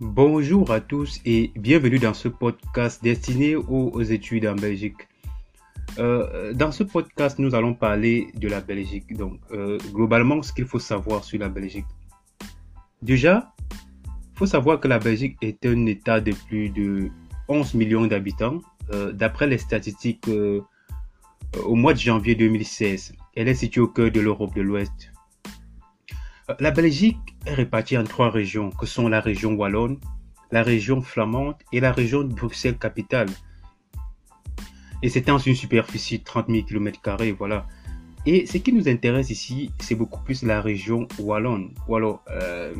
Bonjour à tous et bienvenue dans ce podcast destiné aux, études en Belgique. Euh, dans ce podcast, nous allons parler de la Belgique. Donc, euh, globalement, ce qu'il faut savoir sur la Belgique. Déjà, il faut savoir que la Belgique est un État de plus de 11 millions d'habitants. Euh, d'après les statistiques, au mois de janvier 2016, elle est située au cœur de l'Europe de l'Ouest. La Belgique est répartie en trois régions, que sont la région wallonne, la région flamande et la région de Bruxelles-Capitale. Et c'est en une superficie de 30 000 km, voilà. Et ce qui nous intéresse ici, c'est beaucoup plus la région wallonne, ou alors euh,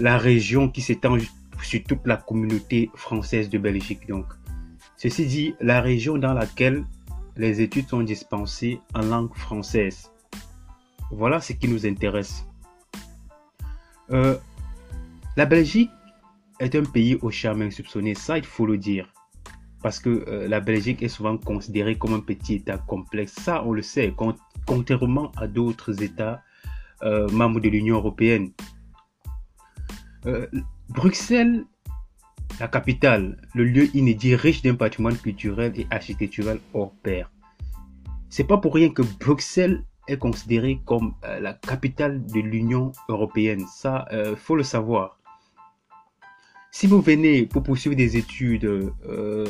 la région qui s'étend sur toute la communauté française de Belgique. Donc, ceci dit, la région dans laquelle les études sont dispensées en langue française. Voilà ce qui nous intéresse. Euh, la Belgique est un pays au charme insoupçonné, ça il faut le dire. Parce que euh, la Belgique est souvent considérée comme un petit État complexe. Ça, on le sait, contrairement à d'autres États euh, membres de l'Union européenne. Bruxelles, la capitale, le lieu inédit riche d'un patrimoine culturel et architectural hors pair. C'est pas pour rien que Bruxelles est considérée comme euh, la capitale de l'Union européenne. Ça, euh, faut le savoir. Si vous venez pour poursuivre des études euh,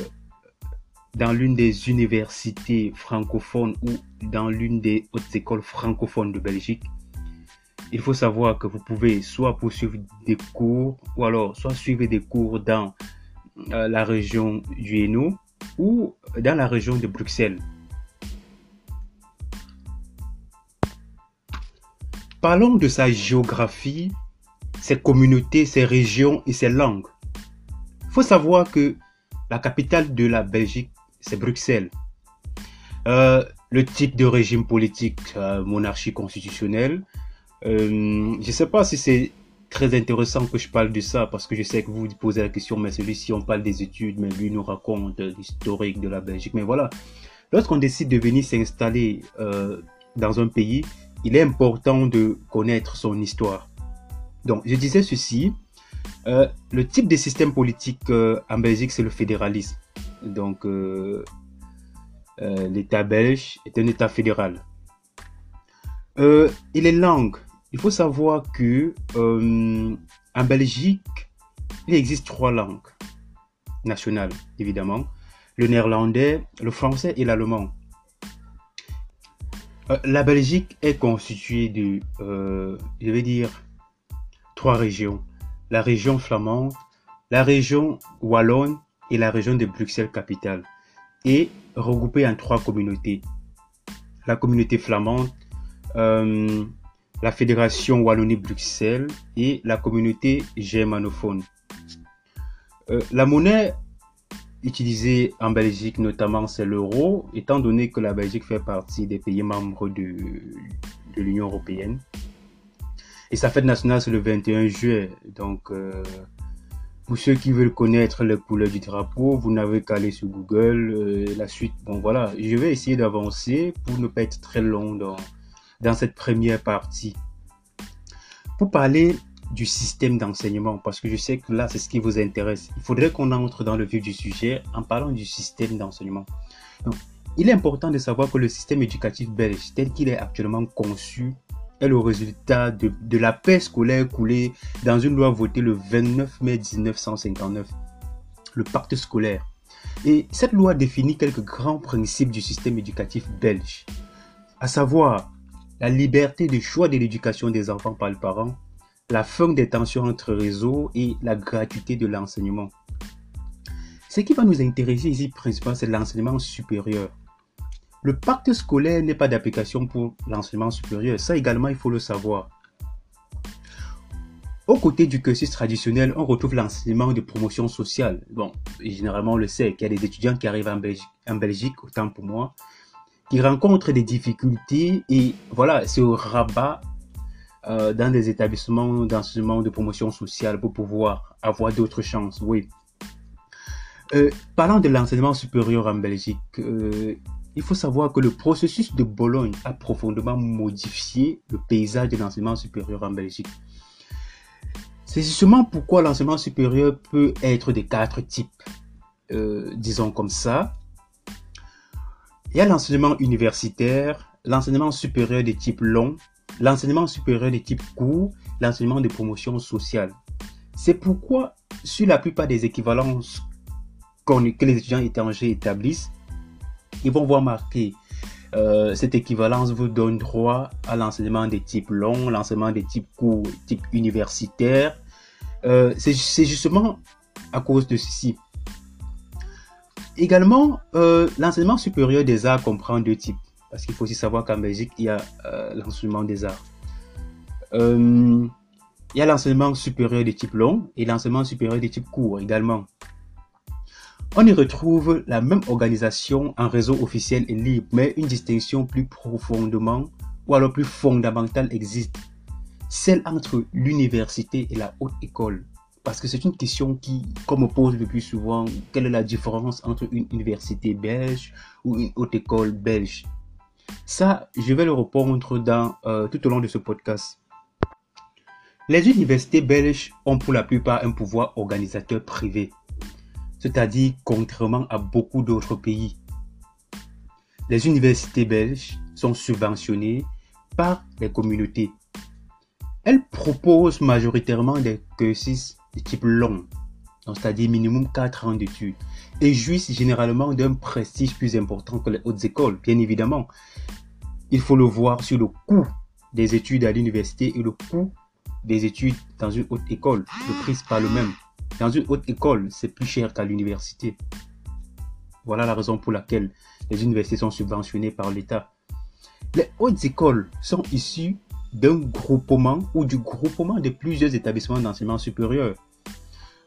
dans l'une des universités francophones ou dans l'une des hautes écoles francophones de Belgique, il faut savoir que vous pouvez soit poursuivre des cours ou alors soit suivre des cours dans la région du Hainaut ou dans la région de Bruxelles. Parlons de sa géographie, ses communautés, ses régions et ses langues. Il faut savoir que la capitale de la Belgique, c'est Bruxelles. Euh, le type de régime politique, euh, monarchie constitutionnelle. Euh, je ne sais pas si c'est très intéressant que je parle de ça parce que je sais que vous vous posez la question, mais celui-ci, on parle des études, mais lui nous raconte l'historique de la Belgique. Mais voilà, lorsqu'on décide de venir s'installer dans un pays, il est important de connaître son histoire. Donc, je disais ceci, euh, le type de système politique euh, en Belgique, c'est le fédéralisme. Donc, euh, l'État belge est un État fédéral. et les langues, il faut savoir que en Belgique, il existe trois langues nationales, évidemment. Le néerlandais, le français et l'allemand. Euh, la Belgique est constituée de, euh, je vais dire, trois régions. La région flamande, la région wallonne et la région de Bruxelles-Capitale. Et regroupée en trois communautés. La communauté flamande, euh, la fédération Wallonie-Bruxelles et la communauté germanophone. la monnaie utilisé en Belgique notamment, c'est l'euro, étant donné que la Belgique fait partie des pays membres de, de l'Union européenne. Et sa fête nationale, c'est le 21 juillet. Donc, euh, pour ceux qui veulent connaître les couleurs du drapeau, vous n'avez qu'à aller sur Google. Euh, la suite, bon voilà, je vais essayer d'avancer pour ne pas être très long dans, dans cette première partie. Pour parler du système d'enseignement parce que je sais que là, c'est ce qui vous intéresse. Il faudrait qu'on entre dans le vif du sujet en parlant du système d'enseignement. il est important de savoir que le système éducatif belge, tel qu'il est actuellement conçu, est le résultat de, de la paix scolaire coulée dans une loi votée le 29 mai 1959, le pacte scolaire. Et cette loi définit quelques grands principes du système éducatif belge, à savoir la liberté de choix de l'éducation des enfants par les parents, la fin des tensions entre réseaux et la gratuité de l'enseignement. Ce qui va nous intéresser ici principalement, c'est l'enseignement supérieur. Le pacte scolaire n'est pas d'application pour l'enseignement supérieur. Ça également, il faut le savoir. Au côté du cursus traditionnel, on retrouve l'enseignement de promotion sociale. Bon, généralement, on le sait qu'il y a des étudiants qui arrivent en Belgique, en Belgique, autant pour moi, qui rencontrent des difficultés et voilà, c'est au rabat euh, dans des établissements d'enseignement de promotion sociale pour pouvoir avoir d'autres chances, oui. Euh, parlant de l'enseignement supérieur en Belgique, euh, il faut savoir que le processus de Bologne a profondément modifié le paysage de l'enseignement supérieur en Belgique. C'est justement pourquoi l'enseignement supérieur peut être de quatre types, euh, disons comme ça. Il y a l'enseignement universitaire, l'enseignement supérieur de type long, l'enseignement supérieur de type court, l'enseignement de promotion sociale. C'est pourquoi, sur la plupart des équivalences que les étudiants étrangers établissent, ils vont voir marqué euh, cette équivalence vous donne droit à l'enseignement des types longs, l'enseignement des types courts, type universitaire. Euh, c'est justement à cause de ceci. Également, euh, l'enseignement supérieur des arts comprend deux types. Parce qu'il faut aussi savoir qu'en Belgique, il y a l'enseignement des arts. il y a l'enseignement supérieur de type long et l'enseignement supérieur de type court également. On y retrouve la même organisation en réseau officiel et libre, mais une distinction plus profondément ou alors plus fondamentale existe. Celle entre l'université et la haute école. Parce que c'est une question qui, comme on pose le plus souvent, quelle est la différence entre une université belge ou une haute école belge? Ça, je vais le répondre dans, euh, tout au long de ce podcast. Les universités belges ont pour la plupart un pouvoir organisateur privé c'est-à-dire contrairement à beaucoup d'autres pays. Les universités belges sont subventionnées par les communautés. Elles proposent majoritairement des cursus de type long, c'est-à-dire minimum 4 ans d'études, et jouissent généralement d'un prestige plus important que les hautes écoles, bien évidemment. Il faut le voir sur le coût des études à l'université et le coût des études dans une haute école. Le prix n'est pas le même. Dans une haute école, c'est plus cher qu'à l'université. Voilà la raison pour laquelle les universités sont subventionnées par l'État. Les hautes écoles sont issues d'un groupement ou du groupement de plusieurs établissements d'enseignement supérieur.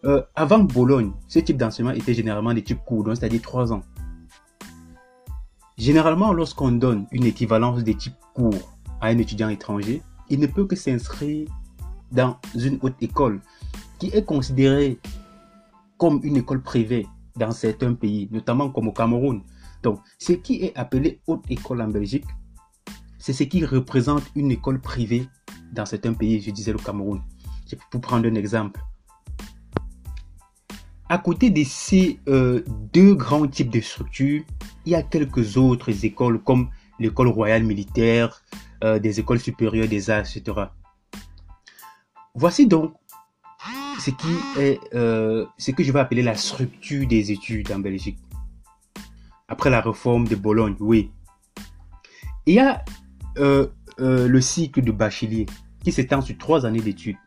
Euh, avant Bologne, ce type d'enseignement était généralement des types courts, c'est-à-dire 3 ans. Généralement, lorsqu'on donne une équivalence des types courts à un étudiant étranger, il ne peut que s'inscrire dans une haute école qui est considérée comme une école privée dans certains pays, notamment comme au Cameroun. Donc, ce qui est appelé haute école en Belgique, c'est ce qui représente une école privée dans certains pays, je disais le Cameroun. Pour prendre un exemple. À côté de ces euh, deux grands types de structures, il y a quelques autres écoles comme l'école royale militaire, euh, des écoles supérieures des arts, etc. Voici donc ce qui est euh, ce que je vais appeler la structure des études en Belgique. Après la réforme de Bologne, oui. Il y a le cycle de bachelier qui s'étend sur trois années d'études.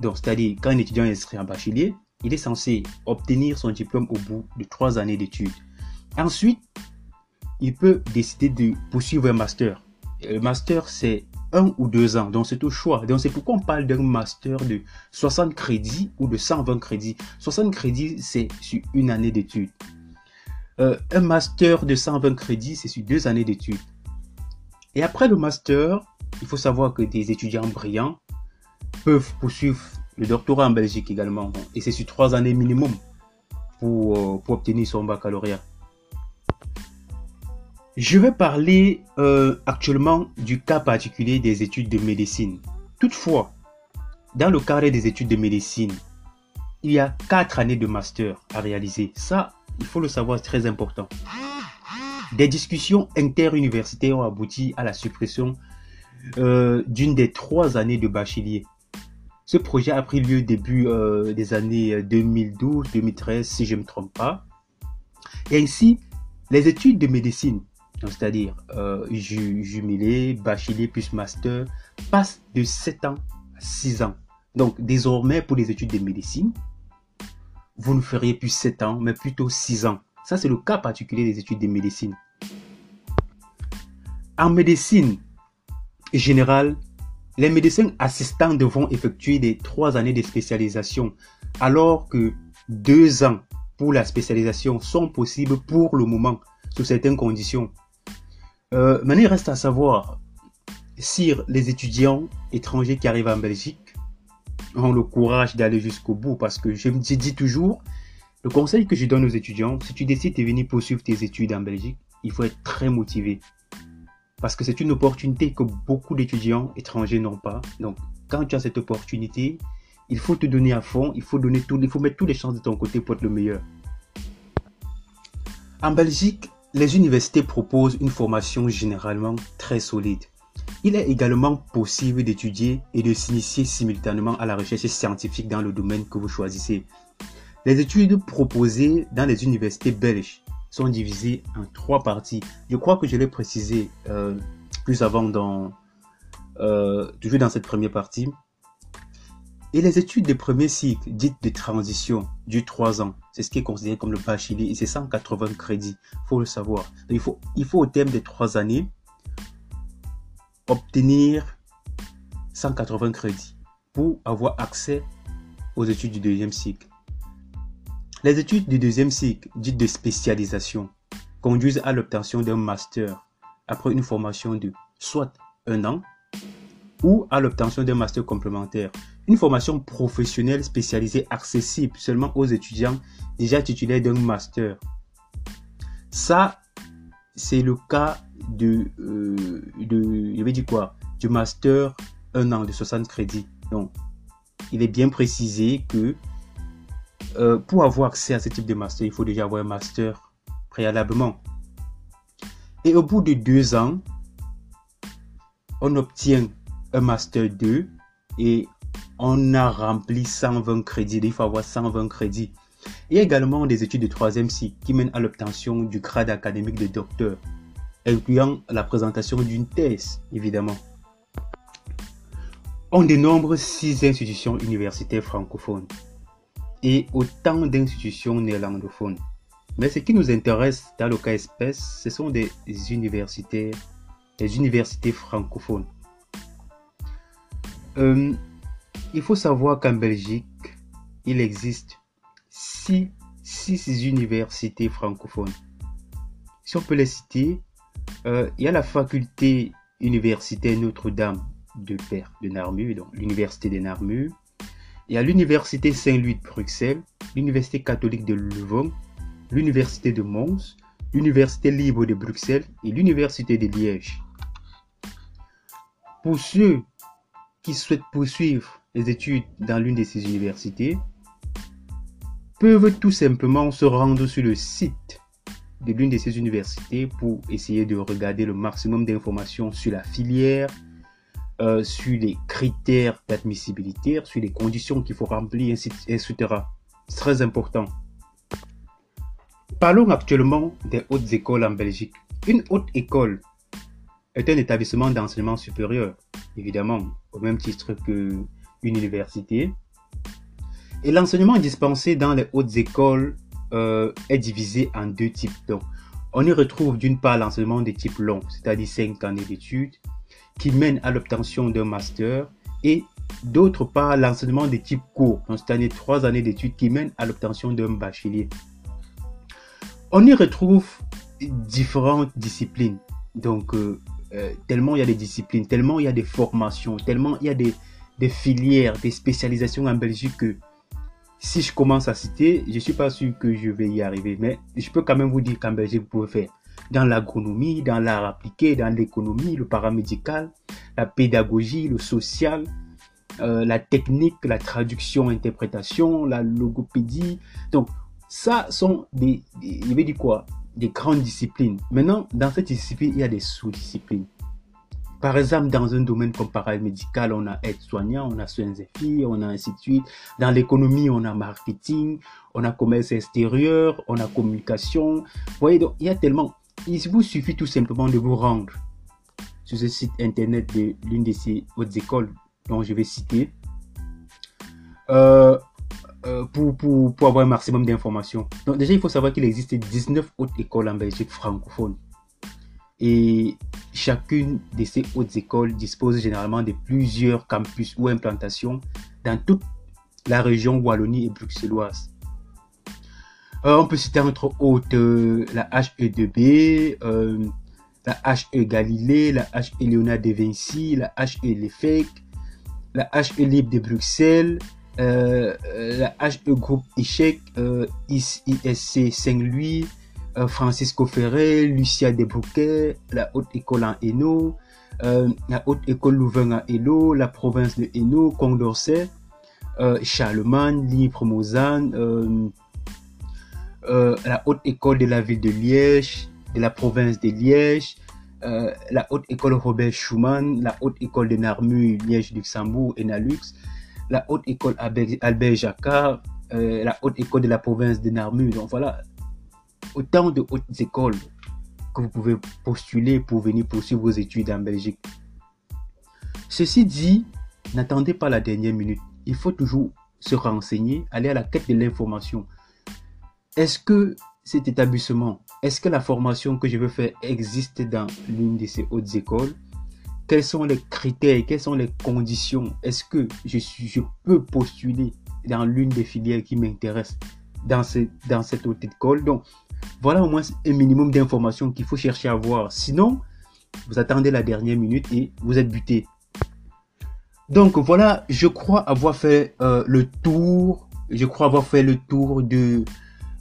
Donc, c'est-à-dire, quand un étudiant est inscrit en bachelier, il est censé obtenir son diplôme au bout de trois années d'études. Ensuite, il peut décider de poursuivre un master. Le master, c'est un ou deux ans. Donc c'est au choix. Donc c'est pourquoi on parle d'un master de 60 crédits ou de 120 crédits. 60 crédits, c'est sur une année d'études. Euh, un master de 120 crédits, c'est sur deux années d'études. Et après le master, il faut savoir que des étudiants brillants peuvent poursuivre le doctorat en Belgique également. Et c'est sur trois années minimum pour, euh, obtenir son baccalauréat. Je vais parler euh, actuellement du cas particulier des études de médecine. Toutefois, dans le cadre des études de médecine, il y a quatre années de master à réaliser. Ça, il faut le savoir, c'est très important. Des discussions interuniversitaires ont abouti à la suppression euh, d'une des trois années de bachelier. Ce projet a pris lieu début euh, des années 2012-2013, si je ne me trompe pas. Et ainsi, les études de médecine c'est-à-dire euh, jumelé, bachelier plus master, passe de 7 ans à 6 ans. Donc désormais, pour les études de médecine, vous ne feriez plus 7 ans, mais plutôt 6 ans. Ça, c'est le cas particulier des études de médecine. En médecine générale, les médecins assistants devront effectuer des 3 années de spécialisation, alors que 2 ans pour la spécialisation sont possibles pour le moment, sous certaines conditions. Euh, maintenant, il reste à savoir si les étudiants étrangers qui arrivent en Belgique ont le courage d'aller jusqu'au bout. Parce que je me dis toujours, le conseil que je donne aux étudiants, si tu décides de venir poursuivre tes études en Belgique, il faut être très motivé. Parce que c'est une opportunité que beaucoup d'étudiants étrangers n'ont pas. Donc, quand tu as cette opportunité, Il faut te donner à fond, il faut, donner tout, il faut mettre toutes les chances de ton côté pour être le meilleur. En Belgique, les universités proposent une formation généralement très solide. Il est également possible d'étudier et de s'initier simultanément à la recherche scientifique dans le domaine que vous choisissez. Les études proposées dans les universités belges sont divisées en trois parties. Je crois que je l'ai précisé euh, plus avant dans euh, toujours dans cette première partie. Et les études de premier cycle, dites de transition, du 3 ans, c'est ce qui est considéré comme le bachelier et c'est 180 crédits, faut le savoir. il, faut, il faut au terme des trois années obtenir 180 crédits pour avoir accès aux études du deuxième cycle. Les études du deuxième cycle, dites de spécialisation, conduisent à l'obtention d'un master après une formation de soit un an ou à l'obtention d'un master complémentaire. Une formation professionnelle spécialisée accessible seulement aux étudiants déjà titulaires d'un master. Ça, c'est le cas de, euh, je vais dire quoi, du master un an de 60 crédits. Donc, il est bien précisé que euh, pour avoir accès à ce type de master, il faut déjà avoir un master préalablement. Et au bout de deux ans, on obtient un master 2 et on a rempli 120 crédits. Il faut avoir 120 crédits. Il y a également des études de troisième cycle qui mènent à l'obtention du grade académique de docteur, incluant la présentation d'une thèse, évidemment. On dénombre six institutions universitaires francophones et autant d'institutions néerlandophones. Mais ce qui nous intéresse dans le cas espèce, ce sont des universités, des universités francophones. Euh, il faut savoir qu'en Belgique, il existe six, six universités francophones. Si on peut les citer, euh, il y a la faculté universitaire Notre-Dame de Père de Narmu, donc l'université de Narmu. Il y l'université Saint-Louis de Bruxelles, l'université catholique de Leuven, l'université de Mons, l'université libre de Bruxelles et l'université de Liège. Pour ceux qui souhaitent poursuivre les études dans l'une de ces universités peuvent tout simplement se rendre sur le site de l'une de ces universités pour essayer de regarder le maximum d'informations sur la filière, euh, sur les critères d'admissibilité, sur les conditions qu'il faut remplir, etc. C'est très important. Parlons actuellement des hautes écoles en Belgique. Une haute école est un établissement d'enseignement supérieur, évidemment, au même titre qu'une université. Et l'enseignement dispensé dans les hautes écoles euh, est divisé en deux types. Donc, on y retrouve d'une part l'enseignement de type long, c'est-à-dire 5 années d'études, qui mène à l'obtention d'un master, et d'autre part l'enseignement de type court, c'est-à-dire 3 années d'études qui mène à l'obtention d'un bachelier. On y retrouve différentes disciplines. Donc, euh, euh, tellement il y a des disciplines, tellement il y a des formations, tellement il y a des, des filières, des spécialisations en Belgique que si je commence à citer, je ne suis pas sûr que je vais y arriver. Mais je peux quand même vous dire qu'en Belgique, vous pouvez faire dans l'agronomie, dans l'art appliqué, dans l'économie, le paramédical, la pédagogie, le social, euh, la technique, la traduction, interprétation, la logopédie. Donc, ça sont des, des je vais dire quoi? Des grandes disciplines. Maintenant, dans cette discipline, il y a des sous-disciplines. Par exemple, dans un domaine comme paramédical, on a aide-soignant, on a soins filles, on a ainsi de suite. Dans l'économie, on a marketing, on a commerce extérieur, on a communication. Vous voyez, donc, il y a tellement. Il vous suffit tout simplement de vous rendre sur ce site internet de l'une de ces hautes écoles dont je vais citer. Euh, euh, pour, pour, pour, avoir un maximum d'informations. Donc déjà, il faut savoir qu'il existe 19 hautes écoles en Belgique francophones. Et chacune de ces hautes écoles dispose généralement de plusieurs campus ou implantations dans toute la région Wallonie et bruxelloise. Euh, on peut citer entre autres euh, la HE2B, la HE Galilée, la HE Léonard de Vinci, la HE Lefec, la HE Libre de Bruxelles, euh, la HE Groupe Échec, euh, ISC Saint-Louis, euh, Francisco Ferré, Lucia Desbouquets, la Haute École en Hainaut, la Haute École Louvain en Hainaut, la province de Hainaut, Condorcet, Charlemagne, Libre Mozan, la haute école de la ville de Liège, de la province de Liège, la haute école Robert Schumann, la haute école de Narmu, Liège, Luxembourg et Nalux, la haute école Albert Jacquard, la haute école de la province de Narmu. Donc voilà, autant de hautes écoles que vous pouvez postuler pour venir poursuivre vos études en Belgique. Ceci dit, n'attendez pas la dernière minute. Il faut toujours se renseigner, aller à la quête de l'information. Est-ce que cet établissement, est-ce que la formation que je veux faire existe dans l'une de ces hautes écoles? Quels sont les critères, quelles sont les conditions? Est-ce que je, peux postuler dans l'une des filières qui m'intéressent dans, cette haute école? Donc, voilà au moins un minimum d'informations qu'il faut chercher à voir. Sinon, vous attendez la dernière minute et vous êtes buté. Donc voilà, je crois avoir fait euh, le tour. Je crois avoir fait le tour de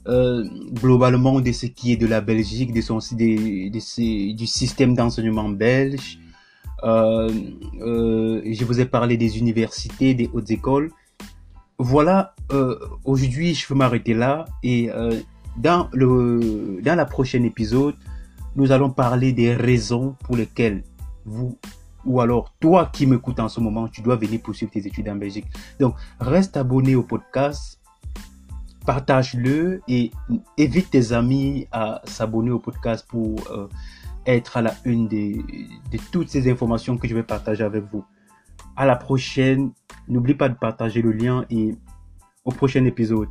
euh, globalement de ce qui est de la Belgique, de du système d'enseignement belge. Euh, je vous ai parlé des universités, des hautes écoles. Voilà, aujourd'hui je peux m'arrêter là et dans, le, dans la prochaine épisode, nous allons parler des raisons pour lesquelles vous, ou alors toi qui m'écoutes en ce moment, tu dois venir poursuivre tes études en Belgique. Donc, reste abonné au podcast, partage-le et évite tes amis à s'abonner au podcast pour euh, être à la une de, de toutes ces informations que je vais partager avec vous. À la prochaine. N'oublie pas de partager le lien et au prochain épisode.